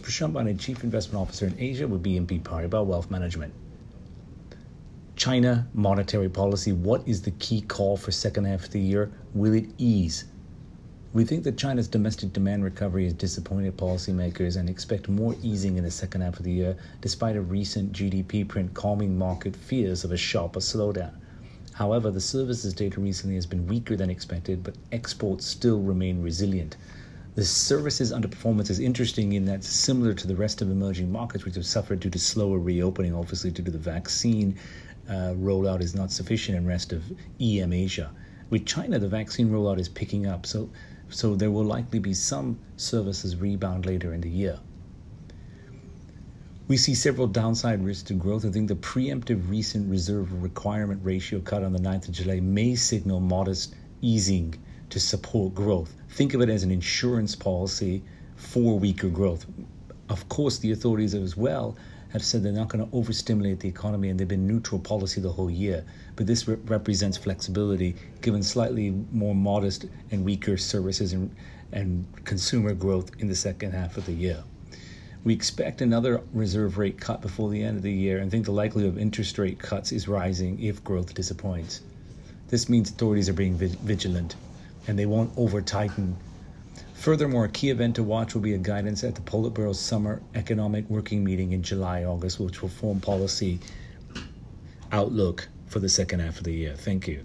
details. Prashant Chief Investment Officer in Asia with BNP Paribas Wealth Management. China monetary policy. What is the key call for second half of the year? Will it ease? We think that China's domestic demand recovery has disappointed policymakers and expect more easing in the second half of the year, despite a recent GDP print calming market fears of a sharper slowdown. However, the services data recently has been weaker than expected, but exports still remain resilient. The services underperformance is interesting in that similar to the rest of emerging markets, which have suffered due to slower reopening, obviously due to the vaccine uh, rollout is not sufficient in rest of EM Asia. With China, the vaccine rollout is picking up, so so there will likely be some services rebound later in the year. We see several downside risks to growth. I think the preemptive recent reserve requirement ratio cut on the 9th of July may signal modest easing to support growth. Think of it as an insurance policy for weaker growth. Of course, the authorities as well have said they're not going to overstimulate the economy and they've been neutral policy the whole year. But this re- represents flexibility given slightly more modest and weaker services and, and consumer growth in the second half of the year. We expect another reserve rate cut before the end of the year and think the likelihood of interest rate cuts is rising if growth disappoints. This means authorities are being vigilant and they won't over tighten Furthermore, a key event to watch will be a guidance at the Politburo Summer Economic Working Meeting in July, August, which will form policy outlook for the second half of the year. Thank you.